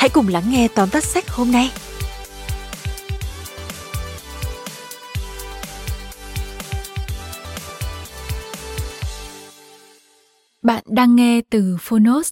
hãy cùng lắng nghe tóm tắt sách hôm nay. Bạn đang nghe từ Phonos.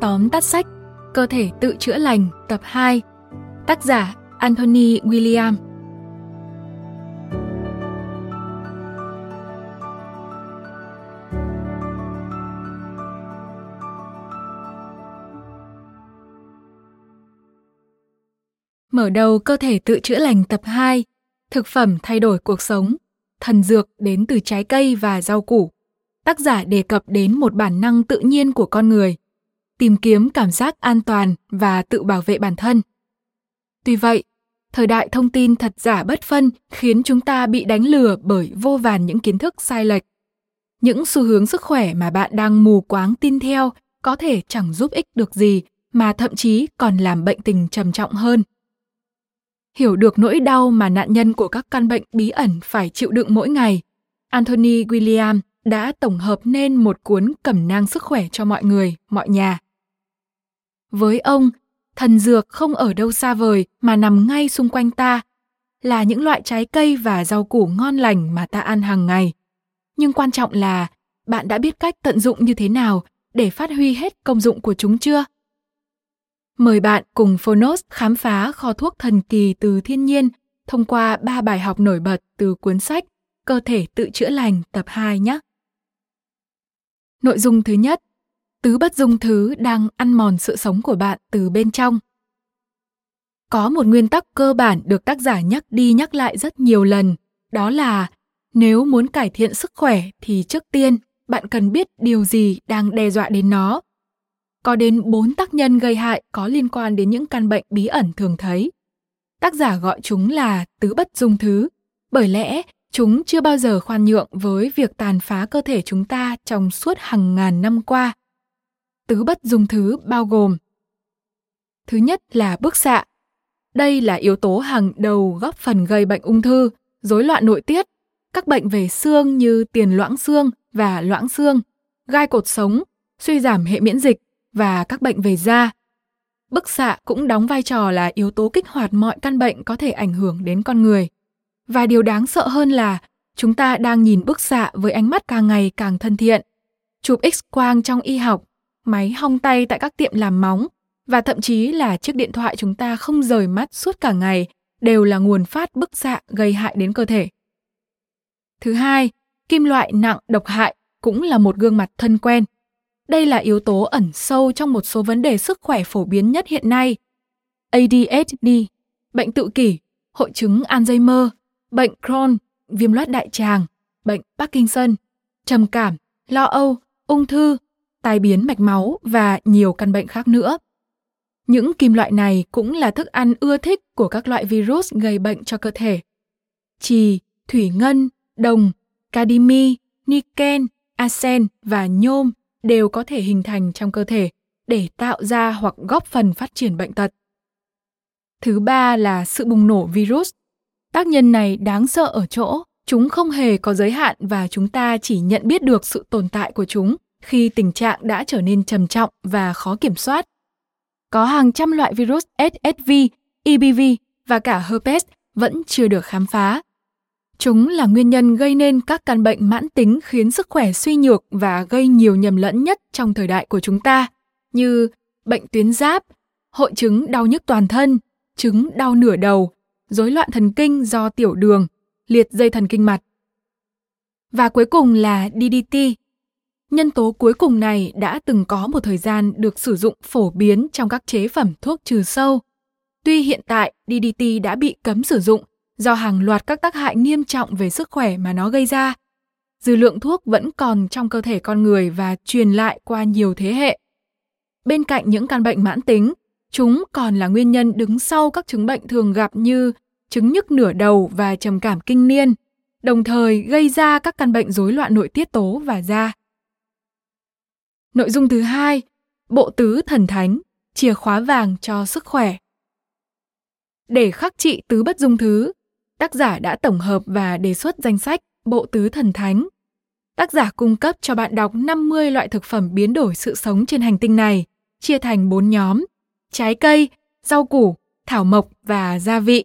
Tóm tắt sách, Cơ thể tự chữa lành, tập 2 Tác giả Anthony William Mở đầu cơ thể tự chữa lành tập 2 Thực phẩm thay đổi cuộc sống Thần dược đến từ trái cây và rau củ Tác giả đề cập đến một bản năng tự nhiên của con người – tìm kiếm cảm giác an toàn và tự bảo vệ bản thân. Tuy vậy, thời đại thông tin thật giả bất phân khiến chúng ta bị đánh lừa bởi vô vàn những kiến thức sai lệch. Những xu hướng sức khỏe mà bạn đang mù quáng tin theo có thể chẳng giúp ích được gì mà thậm chí còn làm bệnh tình trầm trọng hơn. Hiểu được nỗi đau mà nạn nhân của các căn bệnh bí ẩn phải chịu đựng mỗi ngày, Anthony William đã tổng hợp nên một cuốn cẩm nang sức khỏe cho mọi người, mọi nhà. Với ông, thần dược không ở đâu xa vời mà nằm ngay xung quanh ta, là những loại trái cây và rau củ ngon lành mà ta ăn hàng ngày. Nhưng quan trọng là bạn đã biết cách tận dụng như thế nào để phát huy hết công dụng của chúng chưa? Mời bạn cùng Phonos khám phá kho thuốc thần kỳ từ thiên nhiên thông qua ba bài học nổi bật từ cuốn sách Cơ thể tự chữa lành tập 2 nhé. Nội dung thứ nhất, tứ bất dung thứ đang ăn mòn sự sống của bạn từ bên trong có một nguyên tắc cơ bản được tác giả nhắc đi nhắc lại rất nhiều lần đó là nếu muốn cải thiện sức khỏe thì trước tiên bạn cần biết điều gì đang đe dọa đến nó có đến bốn tác nhân gây hại có liên quan đến những căn bệnh bí ẩn thường thấy tác giả gọi chúng là tứ bất dung thứ bởi lẽ chúng chưa bao giờ khoan nhượng với việc tàn phá cơ thể chúng ta trong suốt hàng ngàn năm qua tứ bất dung thứ bao gồm Thứ nhất là bức xạ. Đây là yếu tố hàng đầu góp phần gây bệnh ung thư, rối loạn nội tiết, các bệnh về xương như tiền loãng xương và loãng xương, gai cột sống, suy giảm hệ miễn dịch và các bệnh về da. Bức xạ cũng đóng vai trò là yếu tố kích hoạt mọi căn bệnh có thể ảnh hưởng đến con người. Và điều đáng sợ hơn là chúng ta đang nhìn bức xạ với ánh mắt càng ngày càng thân thiện. Chụp X quang trong y học máy hong tay tại các tiệm làm móng và thậm chí là chiếc điện thoại chúng ta không rời mắt suốt cả ngày đều là nguồn phát bức xạ gây hại đến cơ thể. Thứ hai, kim loại nặng độc hại cũng là một gương mặt thân quen. Đây là yếu tố ẩn sâu trong một số vấn đề sức khỏe phổ biến nhất hiện nay. ADHD, bệnh tự kỷ, hội chứng Alzheimer, bệnh Crohn, viêm loét đại tràng, bệnh Parkinson, trầm cảm, lo âu, ung thư, tai biến mạch máu và nhiều căn bệnh khác nữa. Những kim loại này cũng là thức ăn ưa thích của các loại virus gây bệnh cho cơ thể. Chì, thủy ngân, đồng, cadimi, niken, arsen và nhôm đều có thể hình thành trong cơ thể để tạo ra hoặc góp phần phát triển bệnh tật. Thứ ba là sự bùng nổ virus. Tác nhân này đáng sợ ở chỗ chúng không hề có giới hạn và chúng ta chỉ nhận biết được sự tồn tại của chúng khi tình trạng đã trở nên trầm trọng và khó kiểm soát. Có hàng trăm loại virus SSV, EBV và cả herpes vẫn chưa được khám phá. Chúng là nguyên nhân gây nên các căn bệnh mãn tính khiến sức khỏe suy nhược và gây nhiều nhầm lẫn nhất trong thời đại của chúng ta, như bệnh tuyến giáp, hội chứng đau nhức toàn thân, chứng đau nửa đầu, rối loạn thần kinh do tiểu đường, liệt dây thần kinh mặt. Và cuối cùng là DDT. Nhân tố cuối cùng này đã từng có một thời gian được sử dụng phổ biến trong các chế phẩm thuốc trừ sâu. Tuy hiện tại DDT đã bị cấm sử dụng do hàng loạt các tác hại nghiêm trọng về sức khỏe mà nó gây ra, dư lượng thuốc vẫn còn trong cơ thể con người và truyền lại qua nhiều thế hệ. Bên cạnh những căn bệnh mãn tính, chúng còn là nguyên nhân đứng sau các chứng bệnh thường gặp như chứng nhức nửa đầu và trầm cảm kinh niên, đồng thời gây ra các căn bệnh rối loạn nội tiết tố và da. Nội dung thứ hai, bộ tứ thần thánh, chìa khóa vàng cho sức khỏe. Để khắc trị tứ bất dung thứ, tác giả đã tổng hợp và đề xuất danh sách bộ tứ thần thánh. Tác giả cung cấp cho bạn đọc 50 loại thực phẩm biến đổi sự sống trên hành tinh này, chia thành 4 nhóm: trái cây, rau củ, thảo mộc và gia vị.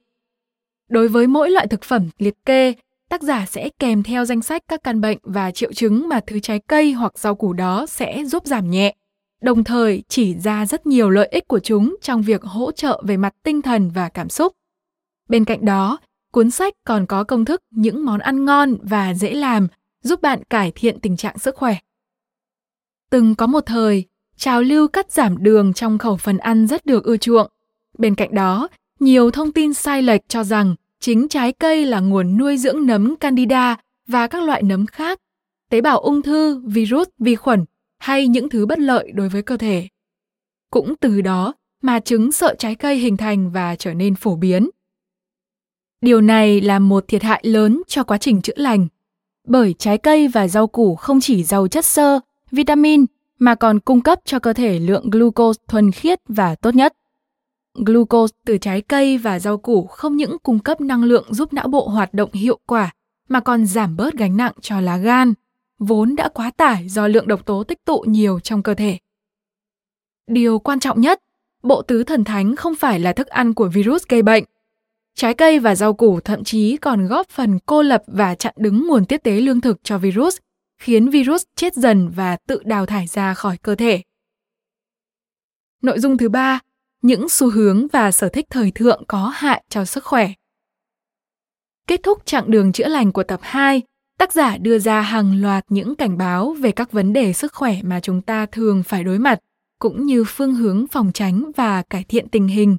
Đối với mỗi loại thực phẩm liệt kê, tác giả sẽ kèm theo danh sách các căn bệnh và triệu chứng mà thứ trái cây hoặc rau củ đó sẽ giúp giảm nhẹ, đồng thời chỉ ra rất nhiều lợi ích của chúng trong việc hỗ trợ về mặt tinh thần và cảm xúc. Bên cạnh đó, cuốn sách còn có công thức những món ăn ngon và dễ làm giúp bạn cải thiện tình trạng sức khỏe. Từng có một thời, trào lưu cắt giảm đường trong khẩu phần ăn rất được ưa chuộng. Bên cạnh đó, nhiều thông tin sai lệch cho rằng chính trái cây là nguồn nuôi dưỡng nấm candida và các loại nấm khác, tế bào ung thư, virus, vi khuẩn hay những thứ bất lợi đối với cơ thể. Cũng từ đó mà chứng sợ trái cây hình thành và trở nên phổ biến. Điều này là một thiệt hại lớn cho quá trình chữa lành, bởi trái cây và rau củ không chỉ giàu chất xơ, vitamin mà còn cung cấp cho cơ thể lượng glucose thuần khiết và tốt nhất. Glucose từ trái cây và rau củ không những cung cấp năng lượng giúp não bộ hoạt động hiệu quả mà còn giảm bớt gánh nặng cho lá gan, vốn đã quá tải do lượng độc tố tích tụ nhiều trong cơ thể. Điều quan trọng nhất, bộ tứ thần thánh không phải là thức ăn của virus gây bệnh. Trái cây và rau củ thậm chí còn góp phần cô lập và chặn đứng nguồn tiếp tế lương thực cho virus, khiến virus chết dần và tự đào thải ra khỏi cơ thể. Nội dung thứ ba, những xu hướng và sở thích thời thượng có hại cho sức khỏe. Kết thúc chặng đường chữa lành của tập 2, tác giả đưa ra hàng loạt những cảnh báo về các vấn đề sức khỏe mà chúng ta thường phải đối mặt, cũng như phương hướng phòng tránh và cải thiện tình hình.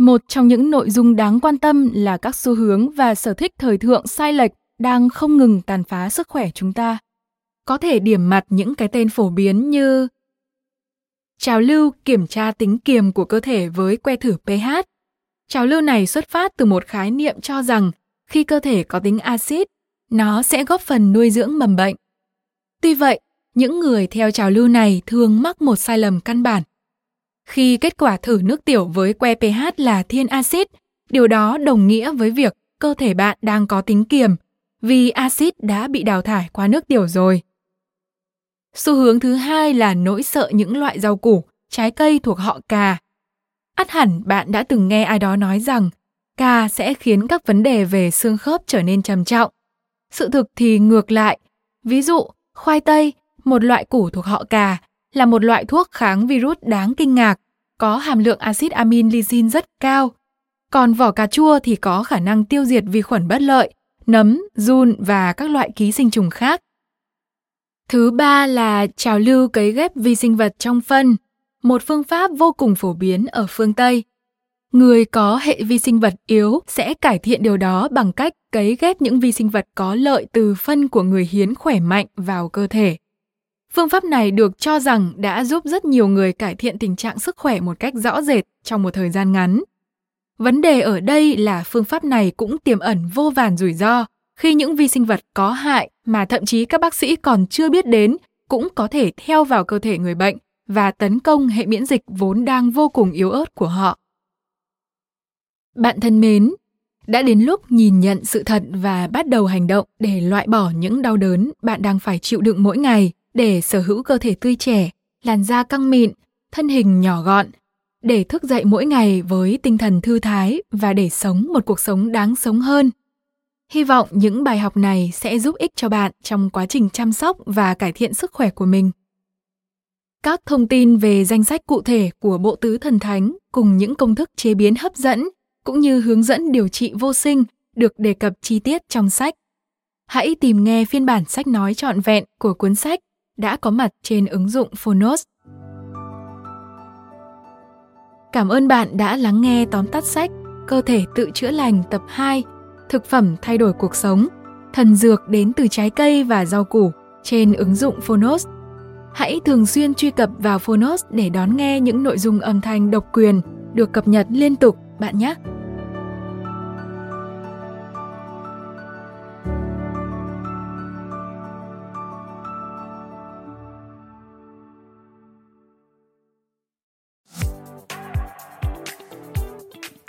Một trong những nội dung đáng quan tâm là các xu hướng và sở thích thời thượng sai lệch đang không ngừng tàn phá sức khỏe chúng ta. Có thể điểm mặt những cái tên phổ biến như Trào lưu kiểm tra tính kiềm của cơ thể với que thử pH. Trào lưu này xuất phát từ một khái niệm cho rằng khi cơ thể có tính axit, nó sẽ góp phần nuôi dưỡng mầm bệnh. Tuy vậy, những người theo trào lưu này thường mắc một sai lầm căn bản. Khi kết quả thử nước tiểu với que pH là thiên axit, điều đó đồng nghĩa với việc cơ thể bạn đang có tính kiềm vì axit đã bị đào thải qua nước tiểu rồi. Xu hướng thứ hai là nỗi sợ những loại rau củ, trái cây thuộc họ cà. Ắt hẳn bạn đã từng nghe ai đó nói rằng cà sẽ khiến các vấn đề về xương khớp trở nên trầm trọng. Sự thực thì ngược lại. Ví dụ, khoai tây, một loại củ thuộc họ cà, là một loại thuốc kháng virus đáng kinh ngạc, có hàm lượng axit amin lysine rất cao. Còn vỏ cà chua thì có khả năng tiêu diệt vi khuẩn bất lợi, nấm, giun và các loại ký sinh trùng khác. Thứ ba là trào lưu cấy ghép vi sinh vật trong phân, một phương pháp vô cùng phổ biến ở phương Tây. Người có hệ vi sinh vật yếu sẽ cải thiện điều đó bằng cách cấy ghép những vi sinh vật có lợi từ phân của người hiến khỏe mạnh vào cơ thể. Phương pháp này được cho rằng đã giúp rất nhiều người cải thiện tình trạng sức khỏe một cách rõ rệt trong một thời gian ngắn. Vấn đề ở đây là phương pháp này cũng tiềm ẩn vô vàn rủi ro khi những vi sinh vật có hại mà thậm chí các bác sĩ còn chưa biết đến cũng có thể theo vào cơ thể người bệnh và tấn công hệ miễn dịch vốn đang vô cùng yếu ớt của họ. Bạn thân mến, đã đến lúc nhìn nhận sự thật và bắt đầu hành động để loại bỏ những đau đớn bạn đang phải chịu đựng mỗi ngày để sở hữu cơ thể tươi trẻ, làn da căng mịn, thân hình nhỏ gọn, để thức dậy mỗi ngày với tinh thần thư thái và để sống một cuộc sống đáng sống hơn. Hy vọng những bài học này sẽ giúp ích cho bạn trong quá trình chăm sóc và cải thiện sức khỏe của mình. Các thông tin về danh sách cụ thể của bộ tứ thần thánh cùng những công thức chế biến hấp dẫn cũng như hướng dẫn điều trị vô sinh được đề cập chi tiết trong sách. Hãy tìm nghe phiên bản sách nói trọn vẹn của cuốn sách đã có mặt trên ứng dụng Phonos. Cảm ơn bạn đã lắng nghe tóm tắt sách Cơ thể tự chữa lành tập 2 Thực phẩm thay đổi cuộc sống, Thần dược đến từ trái cây và rau củ trên ứng dụng Phonos. Hãy thường xuyên truy cập vào Phonos để đón nghe những nội dung âm thanh độc quyền được cập nhật liên tục, bạn nhé.